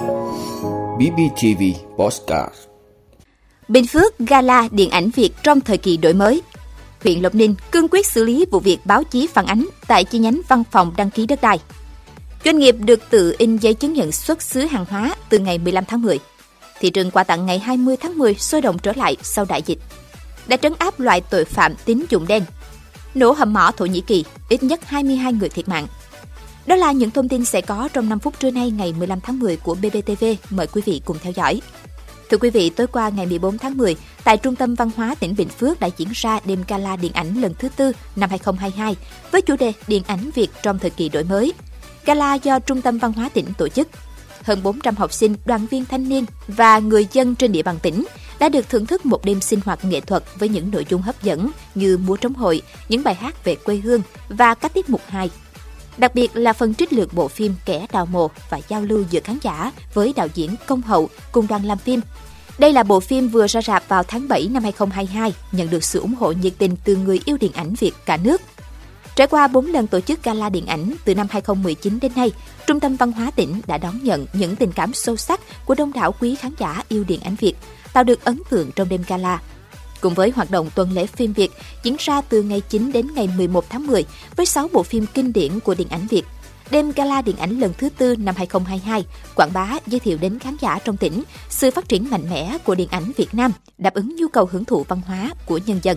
BBTV Postcard Bình Phước Gala Điện ảnh Việt trong thời kỳ đổi mới Huyện Lộc Ninh cương quyết xử lý vụ việc báo chí phản ánh tại chi nhánh văn phòng đăng ký đất đai. Doanh nghiệp được tự in giấy chứng nhận xuất xứ hàng hóa từ ngày 15 tháng 10. Thị trường quà tặng ngày 20 tháng 10 sôi động trở lại sau đại dịch. Đã trấn áp loại tội phạm tín dụng đen. Nổ hầm mỏ Thổ Nhĩ Kỳ, ít nhất 22 người thiệt mạng. Đó là những thông tin sẽ có trong 5 phút trưa nay ngày 15 tháng 10 của BBTV. Mời quý vị cùng theo dõi. Thưa quý vị, tối qua ngày 14 tháng 10, tại Trung tâm Văn hóa tỉnh Bình Phước đã diễn ra đêm gala điện ảnh lần thứ tư năm 2022 với chủ đề Điện ảnh Việt trong thời kỳ đổi mới. Gala do Trung tâm Văn hóa tỉnh tổ chức. Hơn 400 học sinh, đoàn viên thanh niên và người dân trên địa bàn tỉnh đã được thưởng thức một đêm sinh hoạt nghệ thuật với những nội dung hấp dẫn như múa trống hội, những bài hát về quê hương và các tiết mục hài Đặc biệt là phần trích lược bộ phim Kẻ đào mộ và giao lưu giữa khán giả với đạo diễn Công Hậu cùng đoàn làm phim. Đây là bộ phim vừa ra rạp vào tháng 7 năm 2022, nhận được sự ủng hộ nhiệt tình từ người yêu điện ảnh Việt cả nước. Trải qua 4 lần tổ chức gala điện ảnh từ năm 2019 đến nay, Trung tâm Văn hóa tỉnh đã đón nhận những tình cảm sâu sắc của đông đảo quý khán giả yêu điện ảnh Việt, tạo được ấn tượng trong đêm gala cùng với hoạt động tuần lễ phim Việt diễn ra từ ngày 9 đến ngày 11 tháng 10 với 6 bộ phim kinh điển của điện ảnh Việt. Đêm Gala Điện ảnh lần thứ tư năm 2022 quảng bá giới thiệu đến khán giả trong tỉnh sự phát triển mạnh mẽ của điện ảnh Việt Nam, đáp ứng nhu cầu hưởng thụ văn hóa của nhân dân.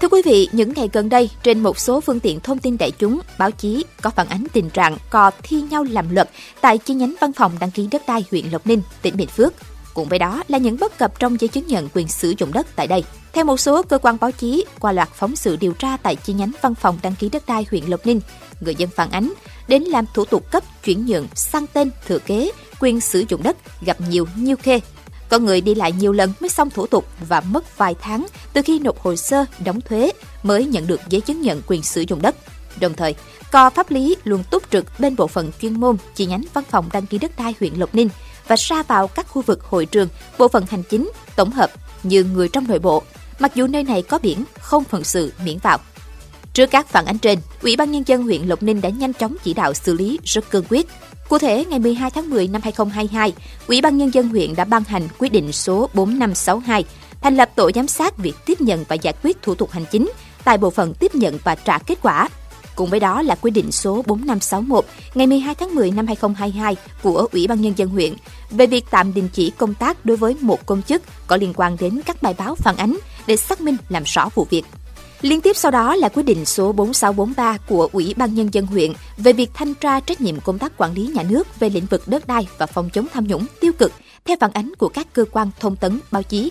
Thưa quý vị, những ngày gần đây, trên một số phương tiện thông tin đại chúng, báo chí có phản ánh tình trạng cò thi nhau làm luật tại chi nhánh văn phòng đăng ký đất đai huyện Lộc Ninh, tỉnh Bình Phước. Cùng với đó là những bất cập trong giấy chứng nhận quyền sử dụng đất tại đây. Theo một số cơ quan báo chí, qua loạt phóng sự điều tra tại chi nhánh văn phòng đăng ký đất đai huyện Lộc Ninh, người dân phản ánh đến làm thủ tục cấp chuyển nhượng sang tên thừa kế quyền sử dụng đất gặp nhiều nhiêu khê. Có người đi lại nhiều lần mới xong thủ tục và mất vài tháng từ khi nộp hồ sơ đóng thuế mới nhận được giấy chứng nhận quyền sử dụng đất. Đồng thời, co pháp lý luôn túc trực bên bộ phận chuyên môn chi nhánh văn phòng đăng ký đất đai huyện Lộc Ninh và ra vào các khu vực hội trường, bộ phận hành chính, tổng hợp như người trong nội bộ, mặc dù nơi này có biển không phận sự miễn vào. Trước các phản ánh trên, Ủy ban Nhân dân huyện Lộc Ninh đã nhanh chóng chỉ đạo xử lý rất cương quyết. Cụ thể, ngày 12 tháng 10 năm 2022, Ủy ban Nhân dân huyện đã ban hành quyết định số 4562 thành lập tổ giám sát việc tiếp nhận và giải quyết thủ tục hành chính tại bộ phận tiếp nhận và trả kết quả Cùng với đó là quyết định số 4561 ngày 12 tháng 10 năm 2022 của Ủy ban Nhân dân huyện về việc tạm đình chỉ công tác đối với một công chức có liên quan đến các bài báo phản ánh để xác minh làm rõ vụ việc. Liên tiếp sau đó là quyết định số 4643 của Ủy ban Nhân dân huyện về việc thanh tra trách nhiệm công tác quản lý nhà nước về lĩnh vực đất đai và phòng chống tham nhũng tiêu cực theo phản ánh của các cơ quan thông tấn, báo chí.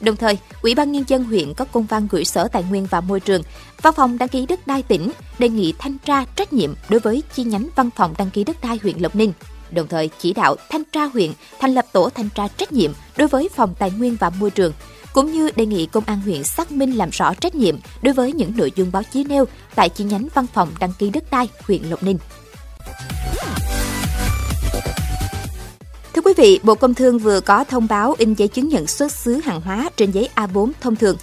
Đồng thời, Ủy ban Nhân dân huyện có công văn gửi Sở Tài nguyên và Môi trường, Văn phòng đăng ký đất đai tỉnh đề nghị thanh tra trách nhiệm đối với chi nhánh Văn phòng đăng ký đất đai huyện Lộc Ninh, đồng thời chỉ đạo thanh tra huyện thành lập tổ thanh tra trách nhiệm đối với Phòng Tài nguyên và Môi trường, cũng như đề nghị công an huyện xác minh làm rõ trách nhiệm đối với những nội dung báo chí nêu tại chi nhánh Văn phòng đăng ký đất đai huyện Lộc Ninh. Quý vị, Bộ Công Thương vừa có thông báo in giấy chứng nhận xuất xứ hàng hóa trên giấy A4 thông thường.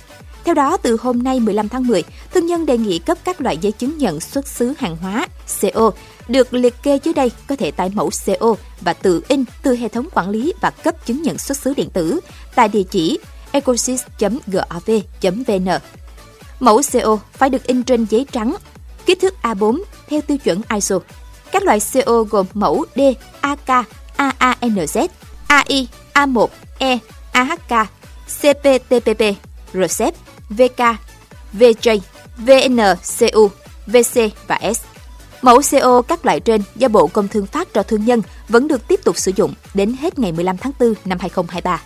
Theo đó, từ hôm nay 15 tháng 10, thương nhân đề nghị cấp các loại giấy chứng nhận xuất xứ hàng hóa CO được liệt kê dưới đây có thể tải mẫu CO và tự in từ hệ thống quản lý và cấp chứng nhận xuất xứ điện tử tại địa chỉ ecosys.gov.vn. Mẫu CO phải được in trên giấy trắng, kích thước A4 theo tiêu chuẩn ISO. Các loại CO gồm mẫu D, AK, ANZ, AI, A1, E, AHK, CPTPP, RCEP, VK, VJ, VNCU, VC và S. Mẫu CO các loại trên do Bộ Công Thương phát cho thương nhân vẫn được tiếp tục sử dụng đến hết ngày 15 tháng 4 năm 2023.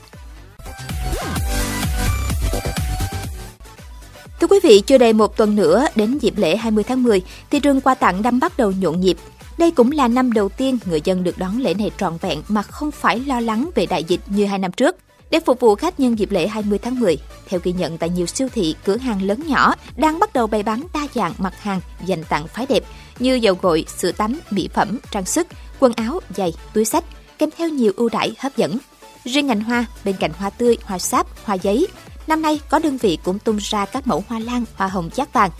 Thưa quý vị, chưa đầy một tuần nữa đến dịp lễ 20 tháng 10, thị trường quà tặng đang bắt đầu nhộn nhịp. Đây cũng là năm đầu tiên người dân được đón lễ này trọn vẹn mà không phải lo lắng về đại dịch như hai năm trước. Để phục vụ khách nhân dịp lễ 20 tháng 10, theo ghi nhận tại nhiều siêu thị, cửa hàng lớn nhỏ đang bắt đầu bày bán đa dạng mặt hàng dành tặng phái đẹp như dầu gội, sữa tắm, mỹ phẩm, trang sức, quần áo, giày, túi sách, kèm theo nhiều ưu đãi hấp dẫn. Riêng ngành hoa, bên cạnh hoa tươi, hoa sáp, hoa giấy, năm nay có đơn vị cũng tung ra các mẫu hoa lan, hoa hồng chát vàng.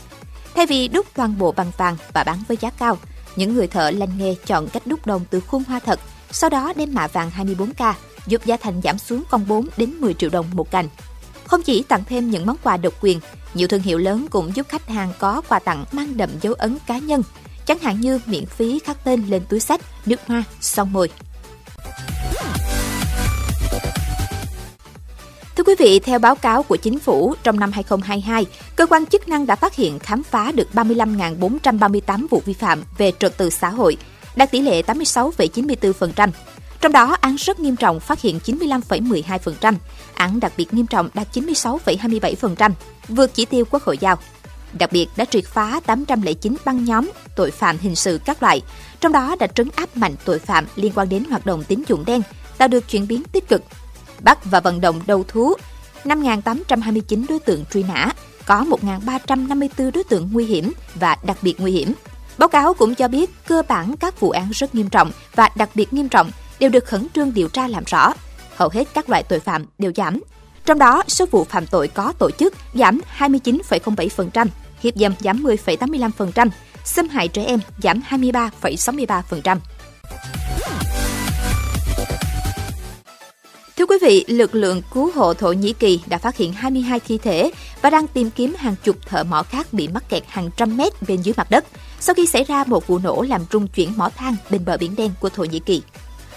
Thay vì đúc toàn bộ bằng vàng và bán với giá cao, những người thợ lành nghề chọn cách đúc đồng từ khung hoa thật, sau đó đem mạ vàng 24K, giúp giá thành giảm xuống còn 4 đến 10 triệu đồng một cành. Không chỉ tặng thêm những món quà độc quyền, nhiều thương hiệu lớn cũng giúp khách hàng có quà tặng mang đậm dấu ấn cá nhân, chẳng hạn như miễn phí khắc tên lên túi sách, nước hoa, son môi. Quý vị, theo báo cáo của chính phủ, trong năm 2022, cơ quan chức năng đã phát hiện khám phá được 35.438 vụ vi phạm về trật tự xã hội, đạt tỷ lệ 86,94%. Trong đó, án rất nghiêm trọng phát hiện 95,12%, án đặc biệt nghiêm trọng đạt 96,27%, vượt chỉ tiêu quốc hội giao. Đặc biệt đã triệt phá 809 băng nhóm tội phạm hình sự các loại, trong đó đã trấn áp mạnh tội phạm liên quan đến hoạt động tín dụng đen, tạo được chuyển biến tích cực. Bắt và vận động đầu thú 5.829 đối tượng truy nã, có 1.354 đối tượng nguy hiểm và đặc biệt nguy hiểm. Báo cáo cũng cho biết cơ bản các vụ án rất nghiêm trọng và đặc biệt nghiêm trọng đều được khẩn trương điều tra làm rõ. Hầu hết các loại tội phạm đều giảm. Trong đó, số vụ phạm tội có tổ chức giảm 29,07%, hiếp dâm giảm 10,85%, xâm hại trẻ em giảm 23,63%. Quý vị, lực lượng cứu hộ Thổ Nhĩ Kỳ đã phát hiện 22 thi thể và đang tìm kiếm hàng chục thợ mỏ khác bị mắc kẹt hàng trăm mét bên dưới mặt đất sau khi xảy ra một vụ nổ làm rung chuyển mỏ than bên bờ biển đen của Thổ Nhĩ Kỳ.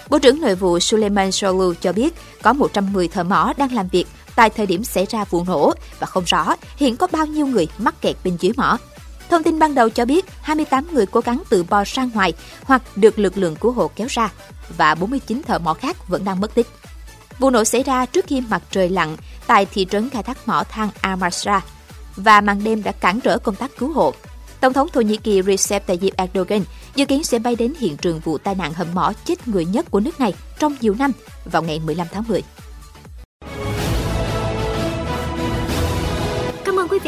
Bộ trưởng Nội vụ Suleiman Sholu cho biết có 110 thợ mỏ đang làm việc tại thời điểm xảy ra vụ nổ và không rõ hiện có bao nhiêu người mắc kẹt bên dưới mỏ. Thông tin ban đầu cho biết 28 người cố gắng tự bò ra ngoài hoặc được lực lượng cứu hộ kéo ra và 49 thợ mỏ khác vẫn đang mất tích. Vụ nổ xảy ra trước khi mặt trời lặn tại thị trấn khai thác mỏ than Amasra và màn đêm đã cản trở công tác cứu hộ. Tổng thống Thổ Nhĩ Kỳ Recep Tayyip Erdogan dự kiến sẽ bay đến hiện trường vụ tai nạn hầm mỏ chết người nhất của nước này trong nhiều năm vào ngày 15 tháng 10.